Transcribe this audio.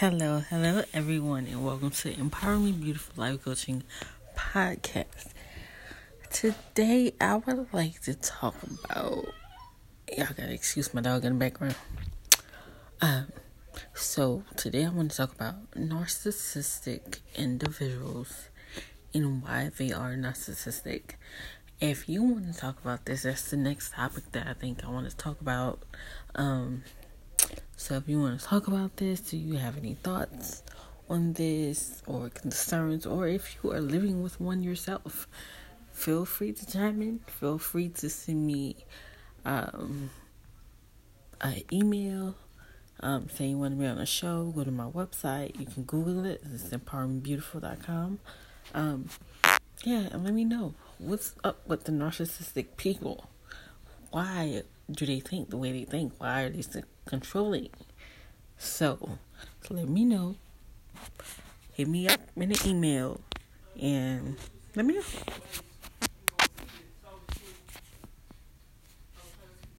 Hello, hello, everyone, and welcome to Empowering Beautiful Life Coaching Podcast. Today, I would like to talk about. Y'all gotta excuse my dog in the background. Um, so today I want to talk about narcissistic individuals and why they are narcissistic. If you want to talk about this, that's the next topic that I think I want to talk about. Um, so if you want to talk about this, do you have any thoughts on this or concerns, or if you are living with one yourself, feel free to chime in. Feel free to send me um, an email um, saying you want to be on a show. Go to my website. You can Google it. It's empoweringbeautiful.com. Um, yeah, and let me know what's up with the narcissistic people. Why do they think the way they think? Why are they so controlling? So, so let me know. Hit me up in an email and let me know.